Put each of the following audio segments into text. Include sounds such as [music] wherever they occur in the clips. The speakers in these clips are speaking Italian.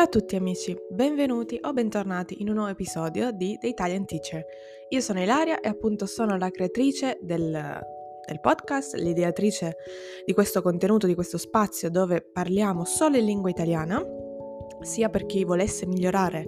Ciao a tutti amici, benvenuti o bentornati in un nuovo episodio di The Italian Teacher. Io sono Ilaria e appunto sono la creatrice del, del podcast, l'ideatrice di questo contenuto, di questo spazio dove parliamo solo in lingua italiana, sia per chi volesse migliorare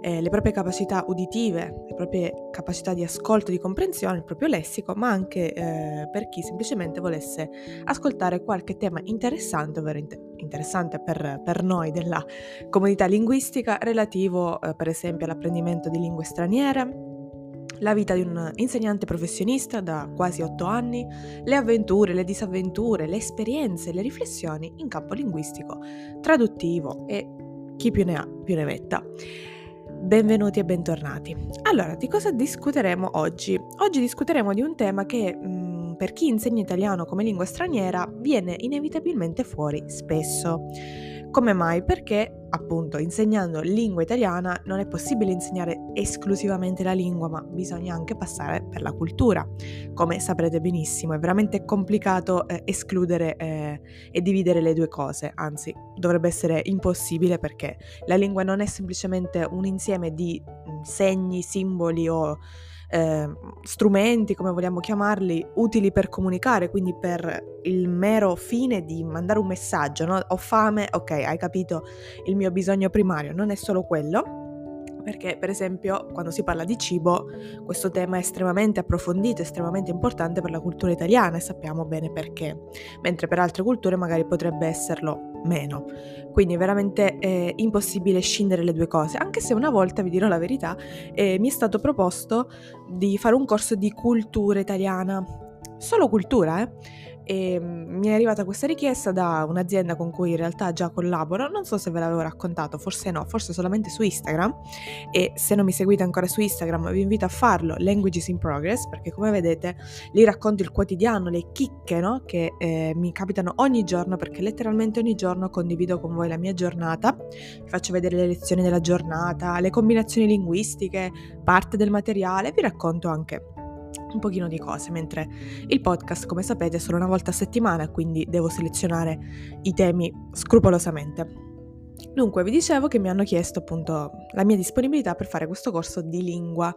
eh, le proprie capacità uditive, le proprie capacità di ascolto, di comprensione, il proprio lessico, ma anche eh, per chi semplicemente volesse ascoltare qualche tema interessante, ovvero inter- interessante per, per, noi della comunità linguistica, relativo eh, per esempio all'apprendimento di lingue straniere, la vita di un insegnante professionista da quasi otto anni, le avventure, le disavventure, le esperienze, le riflessioni in campo linguistico, traduttivo e chi più ne ha più ne metta. Benvenuti e bentornati. Allora, di cosa discuteremo oggi? Oggi discuteremo di un tema che mh, mm, per chi insegna italiano come lingua straniera viene inevitabilmente fuori spesso. Come mai? Perché appunto insegnando lingua italiana non è possibile insegnare esclusivamente la lingua, ma bisogna anche passare per la cultura. Come saprete benissimo, è veramente complicato eh, escludere eh, e dividere le due cose, anzi dovrebbe essere impossibile perché la lingua non è semplicemente un insieme di mm, segni, simboli o eh, strumenti, come vogliamo chiamarli, utili per comunicare, quindi per il mero fine di mandare un messaggio, no? ho fame, ok, hai capito il mio bisogno primario, non è solo quello perché per esempio quando si parla di cibo questo tema è estremamente approfondito, estremamente importante per la cultura italiana e sappiamo bene perché, mentre per altre culture magari potrebbe esserlo meno. Quindi è veramente eh, impossibile scindere le due cose, anche se una volta, vi dirò la verità, eh, mi è stato proposto di fare un corso di cultura italiana, solo cultura, eh? E mm, mi è arrivata questa richiesta da un'azienda con cui in realtà già collaboro, non so se ve l'avevo raccontato, forse no, forse solamente su Instagram e se non mi seguite ancora su Instagram vi invito a farlo, Languages in Progress, perché come vedete lì racconto il quotidiano, le chicche no? che eh, mi capitano ogni giorno perché letteralmente ogni giorno condivido con voi la mia giornata, vi faccio vedere le lezioni della giornata, le combinazioni linguistiche, parte del materiale, vi racconto anche un pochino di cose, mentre il podcast, come sapete, è solo una volta a settimana, quindi devo selezionare i temi scrupolosamente. Dunque, vi dicevo che mi hanno chiesto appunto la mia disponibilità per fare questo corso di lingua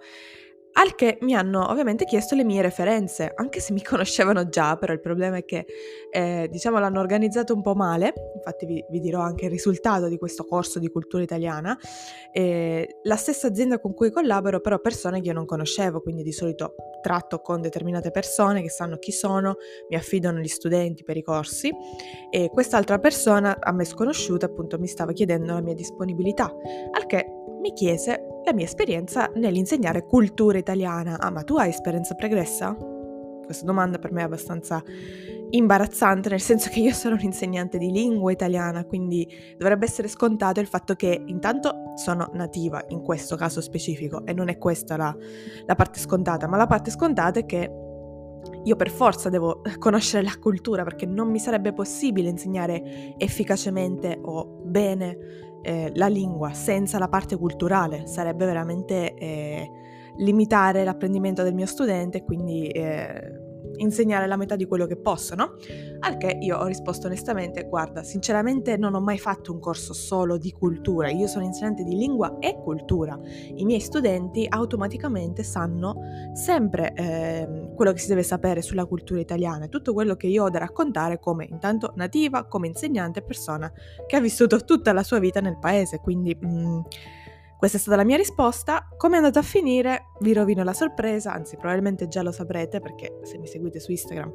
al che mi hanno ovviamente chiesto le mie referenze, anche se mi [laughs] conoscevano già, però il problema è che eh, diciamo l'hanno organizzato un po' male, infatti vi, vi, dirò anche il risultato di questo corso di cultura italiana. Eh, la stessa azienda con cui collaboro, però persone che io non conoscevo, quindi di solito tratto con determinate persone che sanno chi sono, mi affidano gli studenti per i corsi e quest'altra persona a me sconosciuta appunto mi stava chiedendo la mia disponibilità, al che mi chiese la mia esperienza nell'insegnare cultura italiana. Ah, ma tu hai esperienza pregressa? Questa domanda per me è abbastanza imbarazzante, nel senso che io sono un insegnante di lingua italiana, quindi dovrebbe essere scontato il fatto che intanto sono nativa in questo caso specifico e non è questa la, la parte scontata, ma la parte scontata è che io per forza devo conoscere la cultura perché non mi sarebbe possibile insegnare efficacemente o bene eh, la lingua senza la parte culturale, sarebbe veramente eh, limitare l'apprendimento del mio studente e quindi eh, insegnare la metà di quello che posso, no? Al che io ho risposto onestamente, guarda, sinceramente non ho mai fatto un corso solo di cultura, io sono insegnante di lingua e cultura. I miei studenti automaticamente sanno sempre eh, quello che si deve sapere sulla cultura italiana, tutto quello che io ho da raccontare come intanto nativa, come insegnante, persona che ha vissuto tutta la sua vita nel paese, quindi... Mm, questa è stata la mia risposta. Come è andata a finire? Vi rovino la sorpresa, anzi probabilmente già lo saprete perché se mi seguite su Instagram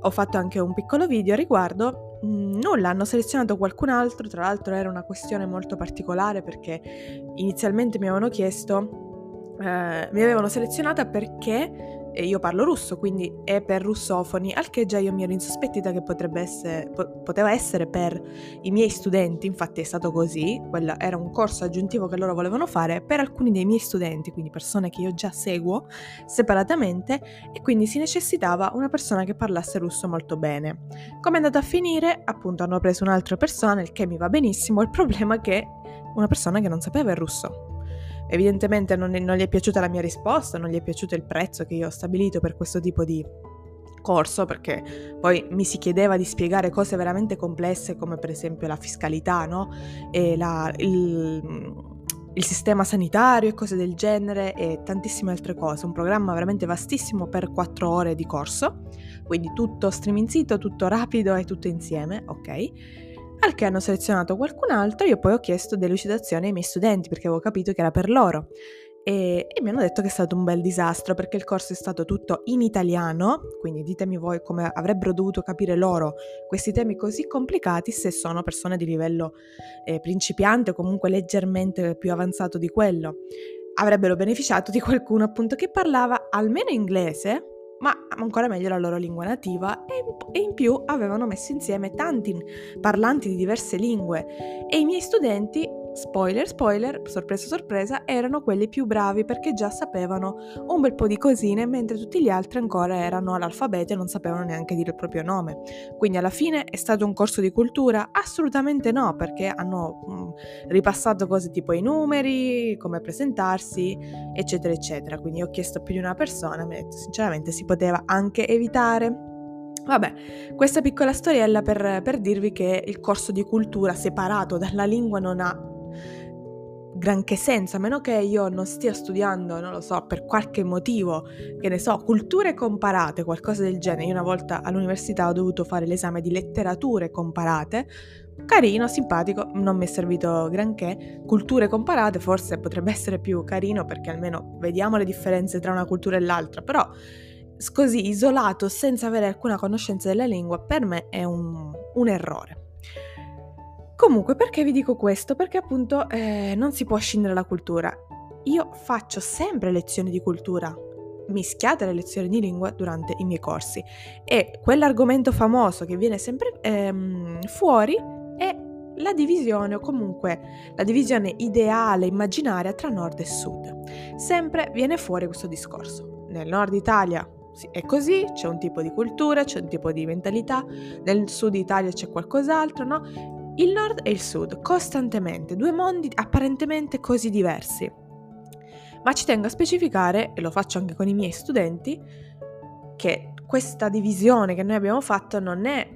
ho fatto anche un piccolo video a riguardo. Mm, nulla, hanno selezionato qualcun altro, tra l'altro era una questione molto particolare perché inizialmente mi avevano chiesto, eh, mi avevano selezionata perché e io parlo russo, quindi è per russofoni, al che già io mi ero insospettita che potrebbe essere, po- poteva essere per i miei studenti, infatti è stato così, quello era un corso aggiuntivo che loro volevano fare per alcuni dei miei studenti, quindi persone che io già seguo separatamente e quindi si necessitava una persona che parlasse russo molto bene. Come è andato a finire? Appunto hanno preso un'altra persona, il che mi va benissimo, il problema è che una persona che non sapeva il russo. Evidentemente non, non, gli è piaciuta la mia risposta, non gli è piaciuto il prezzo che io ho stabilito per questo tipo di corso perché poi mi si chiedeva di spiegare cose veramente complesse come per esempio la fiscalità, no? E la, il, il sistema sanitario e cose del genere e tantissime altre cose. Un programma veramente vastissimo per quattro ore di corso, quindi tutto streaming sito, tutto rapido e tutto insieme, ok? Al che hanno selezionato qualcun altro, io poi ho chiesto delucidazioni ai miei studenti perché avevo capito che era per loro e, e, mi hanno detto che è stato un bel disastro perché il corso è stato tutto in italiano, quindi ditemi voi come avrebbero dovuto capire loro questi temi così complicati se sono persone di livello eh, principiante o comunque leggermente più avanzato di quello. Avrebbero beneficiato di qualcuno appunto che parlava almeno inglese, ma ancora meglio la loro lingua nativa e in più avevano messo insieme tanti parlanti di diverse lingue. E i miei studenti Spoiler, spoiler, sorpresa, sorpresa, erano quelli più bravi perché già sapevano un bel po' di cosine, mentre tutti gli altri ancora erano all'alfabeto e non sapevano neanche dire il proprio nome. Quindi alla fine è stato un corso di cultura? Assolutamente no, perché hanno mh, mm, ripassato cose tipo i numeri, come presentarsi, eccetera, eccetera. Quindi ho chiesto più di una persona, mi ha detto sinceramente si poteva anche evitare. Vabbè, questa piccola storiella per, per dirvi che il corso di cultura separato dalla lingua non ha granché senso, a meno che io non stia studiando, non lo so, per qualche motivo, che ne so, culture comparate, qualcosa del genere. Io una volta all'università ho dovuto fare l'esame di letterature comparate, carino, simpatico, non mi è servito granché. Culture comparate forse potrebbe essere più carino perché almeno vediamo le differenze tra una cultura e l'altra, però così isolato senza avere alcuna conoscenza della lingua per me è un, un errore. Comunque, perché vi dico questo? Perché appunto eh, non si può scindere la cultura. Io faccio sempre lezioni di cultura, mischiate le lezioni di lingua durante i miei corsi e quell'argomento famoso che viene sempre ehm, fuori è la divisione o comunque la divisione ideale, immaginaria tra nord e sud. Sempre viene fuori questo discorso. Nel nord Italia è così, c'è un tipo di cultura, c'è un tipo di mentalità, nel sud Italia c'è qualcos'altro, no? Il nord e il sud, costantemente, due mondi apparentemente così diversi. Ma ci tengo a specificare, e lo faccio anche con i miei studenti, che questa divisione che noi abbiamo fatto non è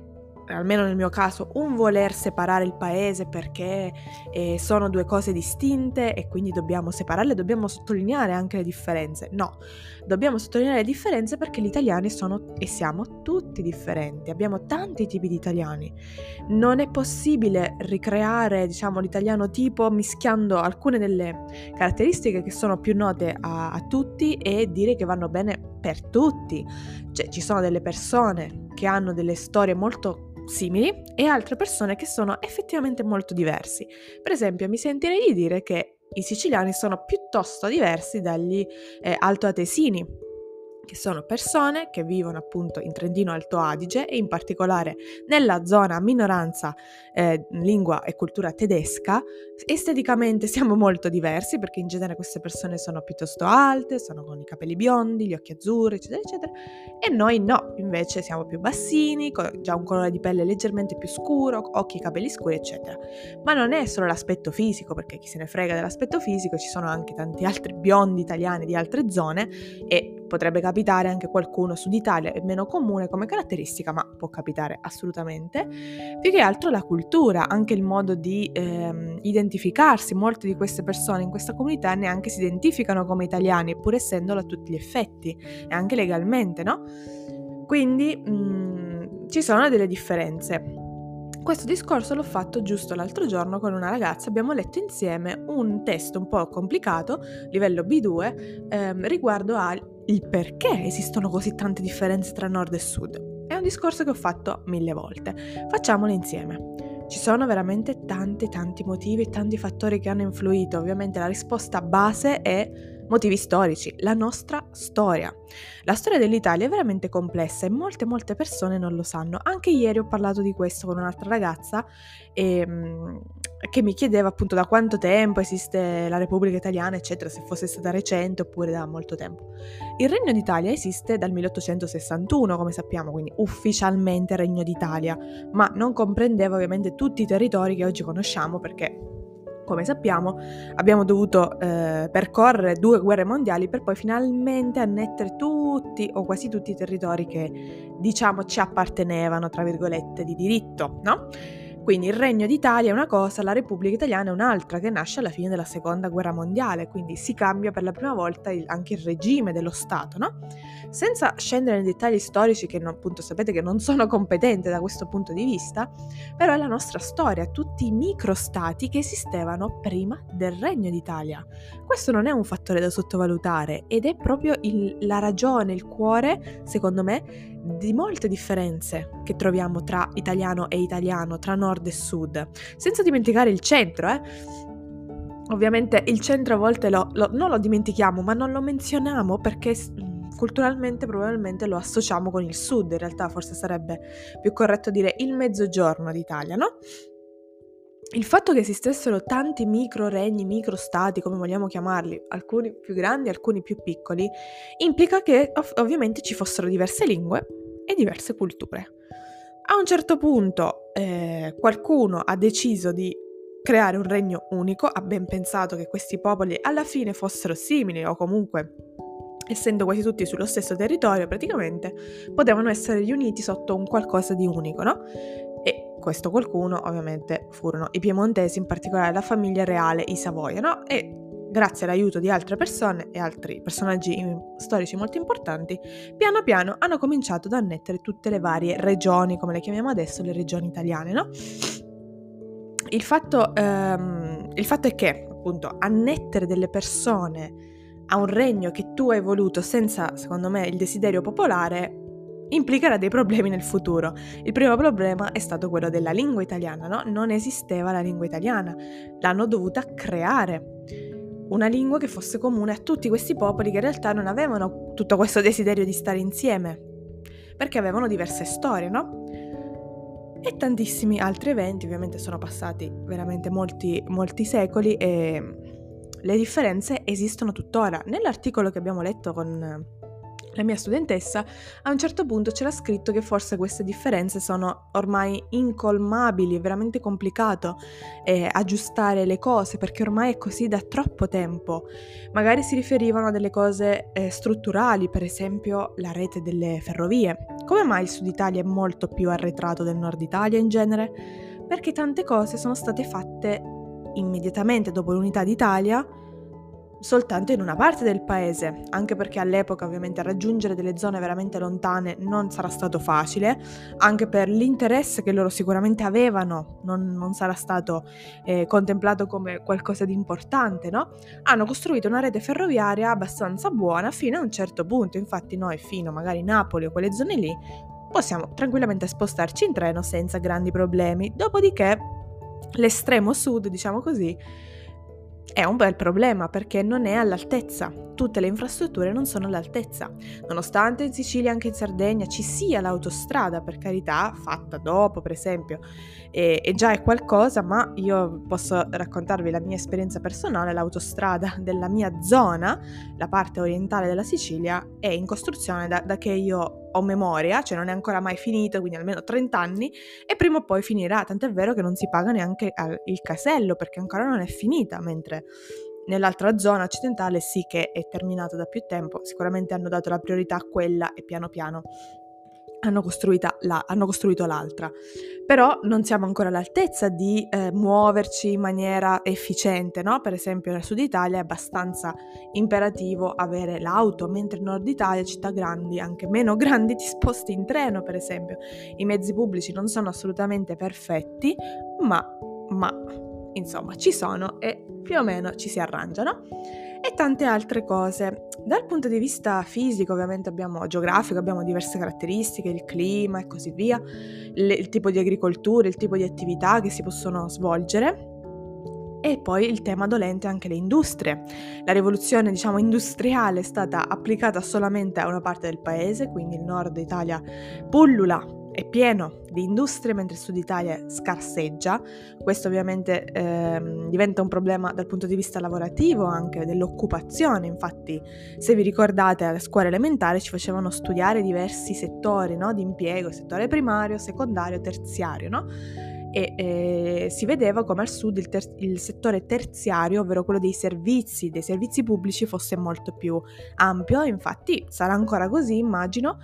almeno nel mio caso, un voler separare il paese perché eh, sono due cose distinte e quindi dobbiamo separarle, dobbiamo sottolineare anche le differenze. No, dobbiamo sottolineare le differenze perché gli italiani sono e siamo tutti differenti, abbiamo tanti tipi di italiani. Non è possibile ricreare, diciamo, l'italiano tipo mischiando alcune delle caratteristiche che sono più note a, a tutti e dire che vanno bene per tutti. Cioè, ci sono delle persone che hanno delle storie molto simili e altre persone che sono effettivamente molto diversi. Per esempio, mi sentirei di dire che i siciliani sono piuttosto diversi dagli eh, altoatesini, che sono persone che vivono appunto in Trentino Alto Adige e in particolare nella zona minoranza eh, lingua e cultura tedesca. Esteticamente [laughs] siamo molto diversi perché in genere queste persone sono piuttosto alte, sono con i capelli biondi, gli occhi azzurri, eccetera, eccetera, e noi no, invece siamo più bassini, con già un colore di pelle leggermente più scuro, occhi e capelli scuri, eccetera. Ma non è solo l'aspetto fisico, perché chi se ne frega dell'aspetto fisico, ci sono anche tanti altri biondi italiani di altre zone e Potrebbe capitare anche qualcuno Sud Italia, è meno comune come caratteristica, ma può capitare assolutamente. Più che altro la cultura, anche il modo di ehm, identificarsi. Molte di queste persone in questa comunità neanche si identificano come italiani, pur essendolo a tutti gli effetti, e anche legalmente, no? Quindi mh, mm, ci sono delle differenze. Questo discorso l'ho fatto giusto l'altro giorno con una ragazza, abbiamo letto insieme un testo un po' complicato, livello B2, ehm, riguardo al perché esistono così tante differenze tra nord e sud. È un discorso che ho fatto mille volte. Facciamolo insieme. Ci sono veramente tanti tanti motivi e tanti fattori che hanno influito. Ovviamente la risposta base è motivi storici, la nostra storia. La storia dell'Italia è veramente complessa e molte molte persone non lo sanno. Anche ieri ho parlato di questo con un'altra ragazza e, ehm, che mi chiedeva appunto da quanto tempo esiste la Repubblica Italiana, eccetera, se fosse stata recente oppure da molto tempo. Il Regno d'Italia esiste dal 1861, come sappiamo, quindi ufficialmente Regno d'Italia, ma non comprendeva ovviamente tutti i territori che oggi conosciamo perché come sappiamo, abbiamo dovuto eh, percorrere due guerre mondiali per poi finalmente annettere tutti o quasi tutti i territori che diciamo ci appartenevano, tra virgolette, di diritto, no? Quindi il Regno d'Italia è una cosa, la Repubblica Italiana è un'altra, che nasce alla fine della Seconda Guerra Mondiale, quindi si cambia per la prima volta il, anche il regime dello Stato, no? Senza scendere nei dettagli storici che non, appunto sapete che non sono competente da questo punto di vista, però è la nostra storia, tutti i microstati che esistevano prima del Regno d'Italia. Questo non è un fattore da sottovalutare ed è proprio il, la ragione, il cuore, secondo me, di molte differenze che troviamo tra italiano e italiano, tra nord e sud, senza dimenticare il centro, eh. Ovviamente il centro a volte lo, lo, non lo dimentichiamo, ma non lo menzioniamo perché culturalmente probabilmente lo associamo con il sud, in realtà forse sarebbe più corretto dire il mezzogiorno d'Italia, no? Il fatto che esistessero tanti micro regni, micro stati, come vogliamo chiamarli, alcuni più grandi, alcuni più piccoli, implica che ov- ovviamente ci fossero diverse lingue e diverse culture. A un certo punto eh, qualcuno ha deciso di creare un regno unico, ha ben pensato che questi popoli alla fine fossero simili o comunque essendo quasi tutti sullo stesso territorio praticamente, potevano essere riuniti sotto un qualcosa di unico, no? Questo qualcuno ovviamente furono i piemontesi, in particolare la famiglia reale, i Savoia, no? E grazie all'aiuto di altre persone e altri personaggi storici molto importanti, piano piano hanno cominciato ad annettere tutte le varie regioni, come le chiamiamo adesso, le regioni italiane, no? Il fatto, ehm, il fatto è che, appunto, annettere delle persone a un regno che tu hai voluto senza, secondo me, il desiderio popolare, implicherà dei problemi nel futuro. Il primo problema è stato quello della lingua italiana, no? Non esisteva la lingua italiana, l'hanno dovuta creare. Una lingua che fosse comune a tutti questi popoli che in realtà non avevano tutto questo desiderio di stare insieme, perché avevano diverse storie, no? E tantissimi altri eventi, ovviamente sono passati veramente molti, molti secoli e le differenze esistono tuttora. Nell'articolo che abbiamo letto con la mia studentessa, a un certo punto c'era scritto che forse queste differenze sono ormai incolmabili, è veramente complicato eh, aggiustare le cose perché ormai è così da troppo tempo. Magari si riferivano a delle cose eh, strutturali, per esempio la rete delle ferrovie. Come mai il sud Italia è molto più arretrato del nord Italia in genere? Perché tante cose sono state fatte immediatamente dopo l'unità d'Italia soltanto in una parte del paese, anche perché all'epoca ovviamente raggiungere delle zone veramente lontane non sarà stato facile, anche per l'interesse che loro sicuramente avevano, non, non sarà stato eh, contemplato come qualcosa di importante, no? Hanno costruito una rete ferroviaria abbastanza buona fino a un certo punto, infatti noi fino magari Napoli o quelle zone lì possiamo tranquillamente spostarci in treno senza grandi problemi, dopodiché l'estremo sud, diciamo così, è un bel problema perché non è all'altezza, tutte le infrastrutture non sono all'altezza, nonostante in Sicilia e anche in Sardegna ci sia l'autostrada, per carità, fatta dopo per esempio, e, e già è qualcosa, ma io posso raccontarvi la mia esperienza personale, l'autostrada della mia zona, la parte orientale della Sicilia, è in costruzione da, da che io ho memoria, cioè non è ancora mai finito, quindi almeno 30 anni, e prima o poi finirà, tant'è vero che non si paga neanche il casello perché ancora non è finita, mentre nell'altra zona occidentale sì che è terminata da più tempo, sicuramente hanno dato la priorità a quella e piano piano hanno, la, hanno, costruito l'altra. Però non siamo ancora all'altezza di eh, muoverci in maniera efficiente, no? Per esempio nel sud Italia è abbastanza imperativo avere l'auto, mentre in nord Italia, città grandi, anche meno [laughs] grandi, ti sposti in treno, per esempio. I mezzi pubblici non sono assolutamente perfetti, ma, ma insomma ci sono e più o meno ci si arrangiano e tante altre cose. Dal punto di vista fisico, ovviamente abbiamo geografico, abbiamo diverse caratteristiche, il clima e così via, le, il tipo di agricoltura, il tipo di attività che si possono svolgere. E poi il tema dolente anche le industrie. La rivoluzione, diciamo, industriale è stata applicata solamente a una parte del paese, quindi il nord Italia pullula è pieno di industrie mentre il sud Italia scarseggia. Questo ovviamente eh, diventa un problema dal punto di vista lavorativo, anche dell'occupazione. Infatti, se vi ricordate, alle scuole elementari ci facevano studiare diversi settori no? di impiego, settore primario, secondario, terziario, no? e eh, si vedeva come al sud il, ter- il, settore terziario, ovvero quello dei servizi, dei servizi pubblici, fosse molto più ampio. Infatti sarà ancora così, immagino,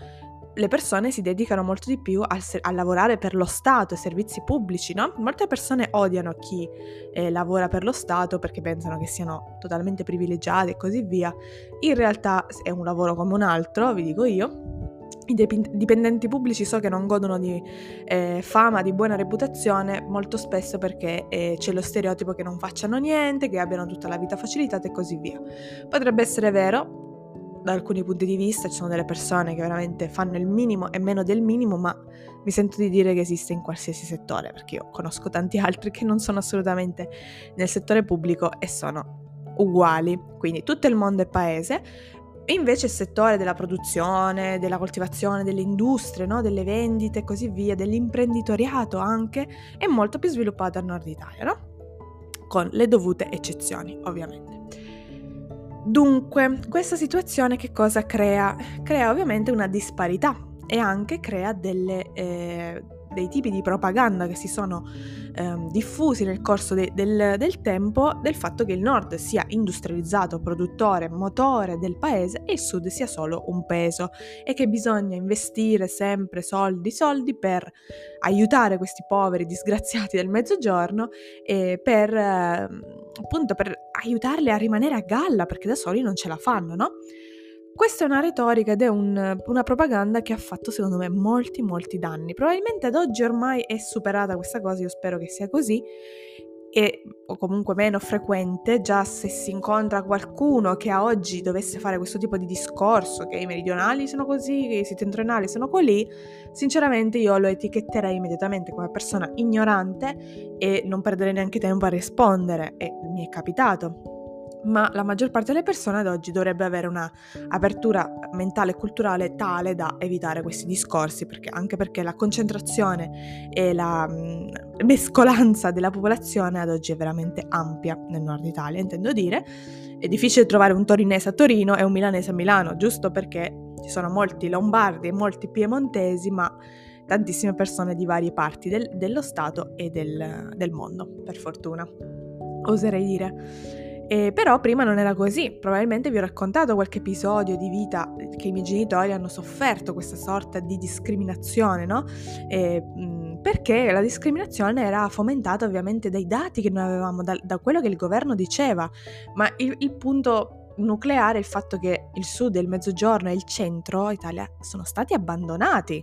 le persone si dedicano molto di più a, a lavorare per lo Stato, ai servizi pubblici, no? Molte persone odiano chi eh, lavora per lo Stato perché pensano che siano totalmente privilegiati e così via. In realtà è un lavoro come un altro, vi dico io. I dipendenti pubblici so che non godono di eh, fama, di buona reputazione, molto spesso perché eh, c'è lo stereotipo che non facciano niente, che abbiano tutta la vita facilitata e così via. Potrebbe essere vero, da alcuni punti di vista ci sono delle persone che veramente fanno il minimo e meno del minimo, ma mi sento di dire che esiste in qualsiasi settore, perché io conosco tanti altri che non sono assolutamente nel settore pubblico e sono uguali. Quindi tutto il mondo è paese. Invece il settore della produzione, della coltivazione, delle industrie, no? delle vendite e così via, dell'imprenditoriato anche, è molto più sviluppato al nord Italia, no? Con le dovute eccezioni, ovviamente. Dunque, questa situazione che cosa crea? Crea ovviamente una disparità e anche crea delle, eh, dei tipi di propaganda che si sono ehm, diffusi nel corso de- del, del, tempo del fatto che il nord sia industrializzato, produttore, motore del paese e il sud sia solo un peso e che bisogna investire sempre soldi, soldi per aiutare questi poveri disgraziati del mezzogiorno e per eh, appunto per aiutarli a rimanere a galla perché da soli non ce la fanno, no? Questa è una retorica ed è un, una propaganda che ha fatto secondo me molti molti danni. Probabilmente ad oggi ormai è superata questa cosa, io spero che sia così, e, o comunque meno frequente, già se si incontra qualcuno che a oggi dovesse fare questo tipo di discorso, che i meridionali sono così, che i settentrionali sono così, sinceramente io lo etichetterei immediatamente come persona ignorante e non perderei neanche tempo a rispondere, e mi è capitato ma la maggior parte delle persone ad oggi dovrebbe avere una apertura mentale e culturale tale da evitare questi discorsi, perché, anche perché la concentrazione e la mh, mescolanza della popolazione ad oggi è veramente ampia nel nord Italia, intendo dire. È difficile trovare un torinese a Torino e un milanese a Milano, giusto perché ci sono molti lombardi e molti piemontesi, ma tantissime persone di varie parti del, dello Stato e del, del mondo, per fortuna, oserei dire. Eh, però prima non era così, probabilmente vi ho raccontato qualche episodio di vita che i miei genitori hanno sofferto questa sorta di discriminazione, no? Eh, perché la discriminazione era fomentata ovviamente dai dati che noi avevamo, da, da quello che il governo diceva, ma il, il punto nucleare è il fatto che il sud, il mezzogiorno e il centro Italia sono stati abbandonati.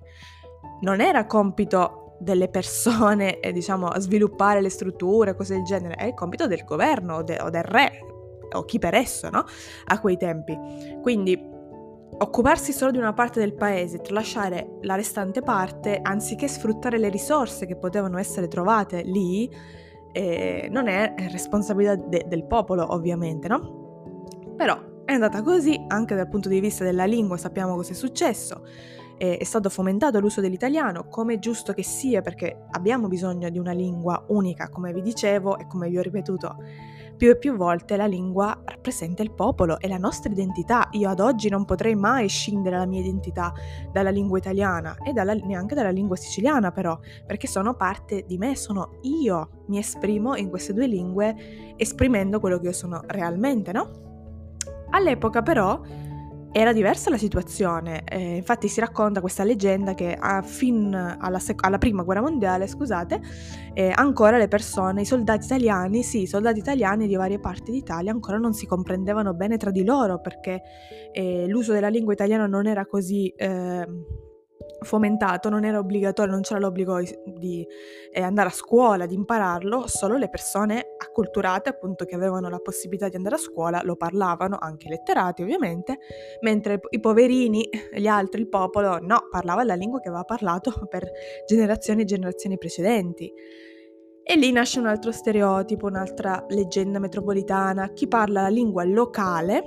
Non era compito delle persone, eh, diciamo, sviluppare le strutture, cose del genere, è il compito del governo o, de- o del re o chi per esso, no? A quei tempi. Quindi occuparsi solo di una parte del paese, tralasciare la restante parte, anziché sfruttare le risorse che potevano essere trovate lì, eh, non è responsabilità de- del popolo, ovviamente, no? Però è andata così anche dal punto di vista della lingua, sappiamo cosa è successo è stato fomentato l'uso dell'italiano, come è giusto che sia, perché abbiamo bisogno di una lingua unica, come vi dicevo e come vi ho ripetuto più e più volte, la lingua rappresenta il popolo e la nostra identità. Io ad oggi non potrei mai scindere la mia identità dalla lingua italiana e dalla, neanche dalla lingua siciliana, però, perché sono parte di me, sono io, mi esprimo in queste due lingue esprimendo quello che io sono realmente, no? All'epoca però era diversa la situazione, eh, infatti si racconta questa leggenda che a fin alla, sec- alla prima guerra mondiale, scusate, eh, ancora le persone, i soldati italiani, sì, i soldati italiani di varie parti d'Italia ancora non si comprendevano bene tra di loro perché eh, l'uso della lingua italiana non era così ehm, fomentato, non era obbligatorio, non c'era l'obbligo di eh, andare a scuola, di impararlo, solo le persone acculturate, appunto, che avevano la possibilità di andare a scuola, lo parlavano, anche i letterati ovviamente, mentre i poverini, gli altri, il popolo, no, parlava la lingua che aveva parlato per generazioni e generazioni precedenti. E lì nasce un altro stereotipo, un'altra leggenda metropolitana, chi parla la lingua locale,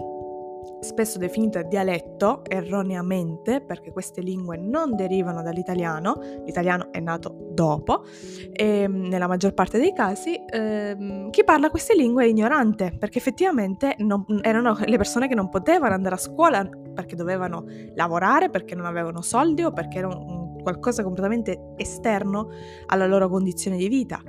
spesso definita dialetto erroneamente perché queste lingue non derivano dall'italiano, l'italiano è nato dopo e ehm, nella maggior parte dei casi ehm, chi parla queste lingue è ignorante perché effettivamente non, erano le persone che non potevano andare a scuola perché dovevano lavorare, perché non avevano soldi o perché era un, qualcosa completamente esterno alla loro condizione di vita.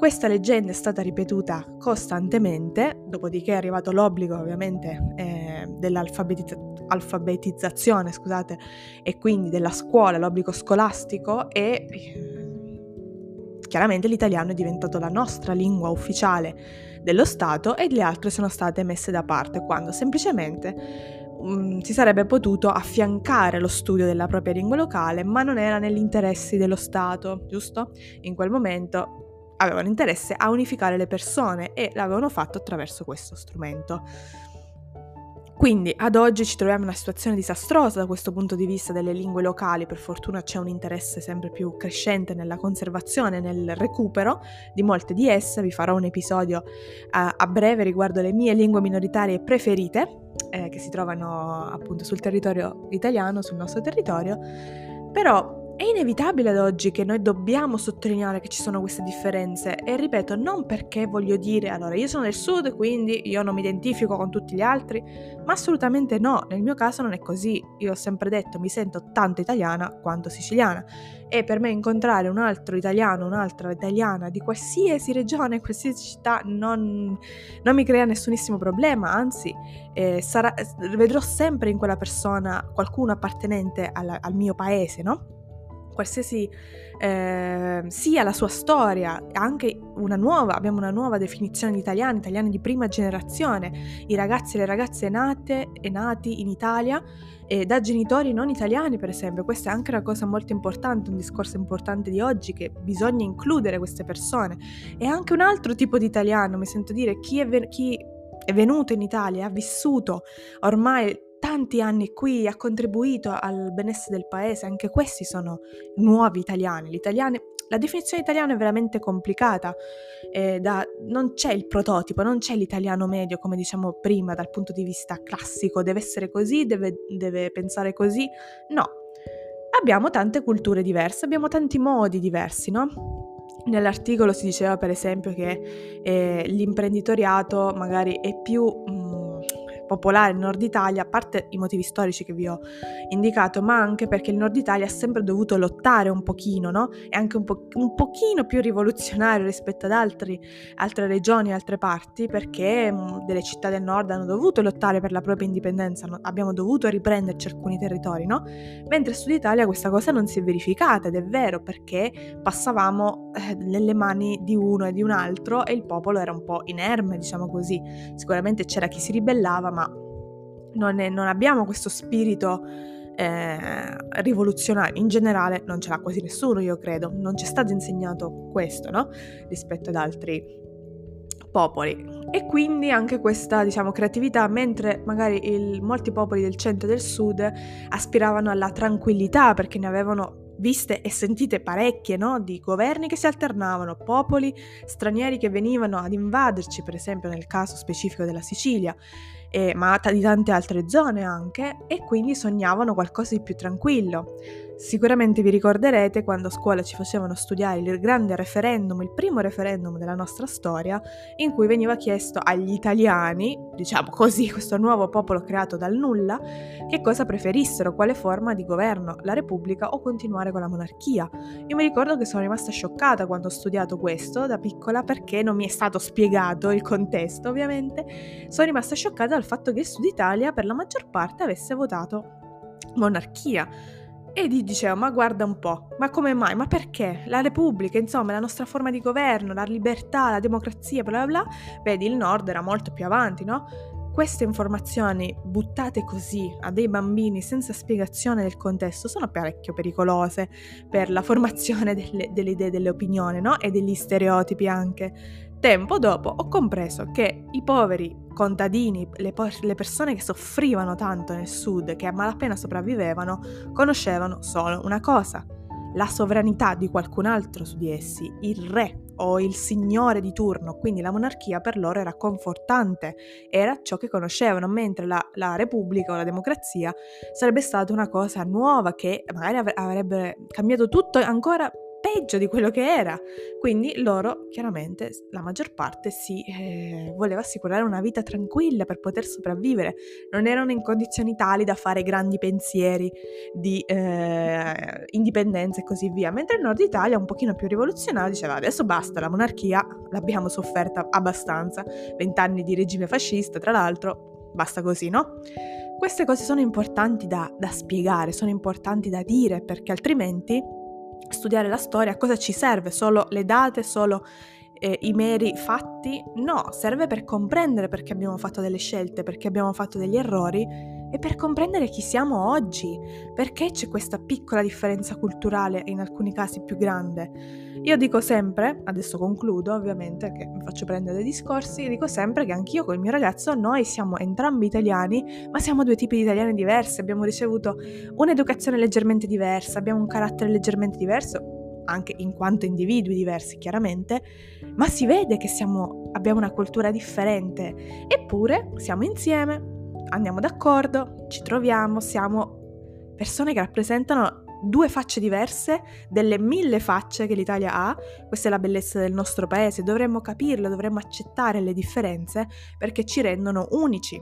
Questa leggenda è stata ripetuta costantemente, dopodiché è arrivato l'obbligo ovviamente eh, dell'alfabetizzazione, scusate, e quindi della scuola, l'obbligo scolastico e chiaramente l'italiano è diventato la nostra lingua ufficiale dello Stato e le altre sono state messe da parte quando semplicemente um, si sarebbe potuto affiancare lo studio della propria lingua locale, ma non era negli interessi dello Stato, giusto? In quel momento avevano interesse a unificare le persone e l'avevano fatto attraverso questo strumento. Quindi ad oggi ci troviamo in una situazione disastrosa da questo punto di vista delle lingue locali, per fortuna c'è un interesse sempre più crescente nella conservazione, nel recupero di molte di esse, vi farò un episodio a, a breve riguardo le mie lingue minoritarie preferite, eh, che si trovano appunto sul territorio italiano, sul nostro territorio, però è inevitabile ad oggi che noi dobbiamo sottolineare che ci sono queste differenze e ripeto, non perché voglio dire allora io sono del sud quindi io non mi identifico con tutti gli altri, ma assolutamente no, nel mio caso non è così, io ho sempre detto mi sento tanto italiana quanto siciliana e per me incontrare un altro italiano, un'altra italiana di qualsiasi regione, qualsiasi città non, non mi crea nessunissimo problema, anzi eh, sarà, vedrò sempre in quella persona qualcuno appartenente al, al mio paese, no? Qualsiasi eh, sia la sua storia, anche una nuova, abbiamo una nuova definizione di italiani, italiani di prima generazione, i ragazzi e le ragazze nate e nati in Italia e da genitori non italiani, per esempio. Questa è anche una cosa molto importante, un discorso importante di oggi, che bisogna includere queste persone. E anche un altro tipo di italiano, mi sento dire, chi è, ven- chi è venuto in Italia, ha vissuto ormai tanti anni qui, ha contribuito al benessere del paese, anche questi sono nuovi italiani. La definizione italiana è veramente complicata, eh, da, non c'è il prototipo, non c'è l'italiano medio come diciamo prima dal punto di vista classico, deve essere così, deve, deve pensare così, no. Abbiamo tante culture diverse, abbiamo tanti modi diversi, no? Nell'articolo si diceva per esempio che eh, l'imprenditoriato magari è più... Mh, mm, popolare nel nord Italia, a parte i motivi storici che vi ho indicato, ma anche perché il nord Italia ha sempre dovuto lottare un pochino, no? È anche un, po- un pochino più rivoluzionario rispetto ad altri, altre regioni, altre parti, perché mh, delle città del nord hanno dovuto lottare per la propria indipendenza, no? abbiamo dovuto riprenderci alcuni territori, no? Mentre Sud Italia questa cosa non si è verificata ed è vero perché passavamo eh, nelle mani di uno e di un altro e il popolo era un po' inerme, diciamo così. Sicuramente c'era chi si ribellava, ma non, è, non abbiamo questo spirito eh, rivoluzionario. In generale non ce l'ha quasi nessuno, io credo. Non ci è stato insegnato questo, no? Rispetto ad altri popoli. E quindi anche questa, diciamo, creatività, mentre magari il, molti popoli del centro e del sud aspiravano alla tranquillità perché ne avevano viste e sentite parecchie no? di governi che si alternavano, popoli stranieri che venivano ad invaderci, per esempio nel caso specifico della Sicilia, eh, ma di tante altre zone anche, e quindi sognavano qualcosa di più tranquillo. Sicuramente vi ricorderete quando a scuola ci facevano studiare il grande referendum, il primo referendum della nostra storia, in cui veniva chiesto agli italiani, diciamo così, [laughs] questo nuovo popolo creato dal nulla, che cosa preferissero, quale forma di governo, la repubblica o continuare con la monarchia. Io mi ricordo che sono rimasta scioccata quando ho studiato questo da piccola perché non mi è stato spiegato il contesto, ovviamente. Sono rimasta scioccata dal fatto che Sud Italia per la maggior parte avesse votato monarchia e gli diceva, ma guarda un po', ma come mai? Ma perché? La Repubblica, insomma, la nostra forma di governo, la libertà, la democrazia, bla bla bla. Vedi, il nord era molto più avanti, no? Queste informazioni buttate così a dei bambini senza spiegazione del contesto sono parecchio pericolose per la formazione delle, delle idee, delle opinioni, no? E degli stereotipi anche. Tempo dopo ho compreso che i poveri contadini, le, po- le, persone che soffrivano tanto nel sud, che a malapena sopravvivevano, conoscevano solo una cosa, la sovranità di qualcun altro su di essi, il re o il signore di turno, quindi la monarchia per loro era confortante, era ciò che conoscevano, mentre la, la repubblica o la democrazia sarebbe stata una cosa nuova che magari avrebbe cambiato tutto ancora peggio di quello che era. Quindi loro, chiaramente, la maggior parte si eh, voleva assicurare una vita tranquilla per poter sopravvivere. Non erano in condizioni tali da fare grandi pensieri di eh, indipendenza e così via. Mentre il nord Italia, un pochino più rivoluzionario, diceva adesso basta, la monarchia l'abbiamo sofferta abbastanza. Vent'anni di regime fascista, tra l'altro, basta così, no? Queste cose sono importanti da, da spiegare, sono importanti da dire, perché altrimenti studiare la storia, cosa ci serve? Solo le date, solo eh, i meri fatti? No, serve per comprendere perché abbiamo fatto delle scelte, perché abbiamo fatto degli errori e per comprendere chi siamo oggi, perché c'è questa piccola differenza culturale e in alcuni casi più grande. Io dico sempre, adesso concludo ovviamente che mi faccio prendere dei discorsi, dico sempre che anch'io con il mio ragazzo noi siamo entrambi italiani, ma siamo due tipi di italiani diversi, abbiamo ricevuto un'educazione leggermente diversa, abbiamo un carattere leggermente diverso, anche in quanto individui diversi chiaramente, ma si vede che siamo, abbiamo una cultura differente, eppure siamo insieme, andiamo d'accordo, ci troviamo, siamo persone che rappresentano due facce diverse delle mille facce che l'Italia ha. Questa è la bellezza del nostro paese, dovremmo capirlo, dovremmo accettare le differenze perché ci rendono unici.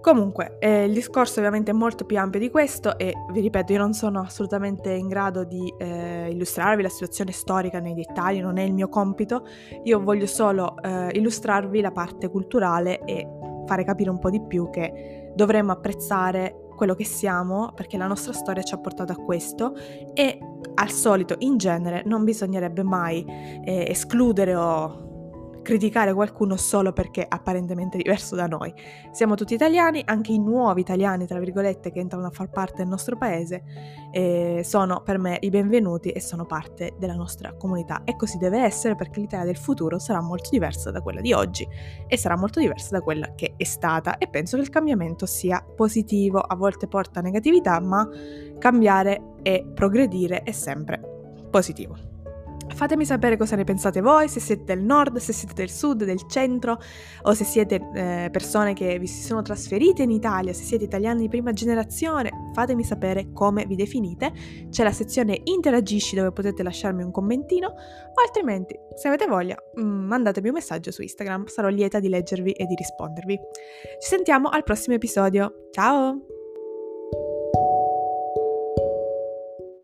Comunque, eh, il discorso ovviamente è molto più ampio di questo e vi ripeto, io non sono assolutamente in grado di eh, illustrarvi la situazione storica nei dettagli, non è il mio compito, io voglio solo eh, illustrarvi la parte culturale e fare capire un po' di più che dovremmo apprezzare quello che siamo perché la nostra storia ci ha portato a questo e al solito in genere non bisognerebbe mai eh, escludere o criticare qualcuno solo perché apparentemente diverso da noi. Siamo tutti italiani, anche i nuovi italiani, tra virgolette, che entrano a far parte del nostro paese, eh, sono per me i benvenuti e sono parte della nostra comunità. E così deve essere perché l'Italia del futuro sarà molto diversa da quella di oggi e sarà molto diversa da quella che è stata. E penso che il cambiamento sia positivo, a volte porta negatività, ma cambiare e progredire è sempre positivo. Fatemi sapere cosa ne pensate voi, se siete del nord, se siete del sud, del centro o se siete eh, persone che vi si sono trasferite in Italia, se siete italiani di prima generazione, fatemi sapere come vi definite. C'è la sezione Interagisci dove potete lasciarmi un commentino o altrimenti, se avete voglia, mm, mandatemi un messaggio su Instagram, sarò lieta di leggervi e di rispondervi. Ci sentiamo al prossimo episodio. Ciao!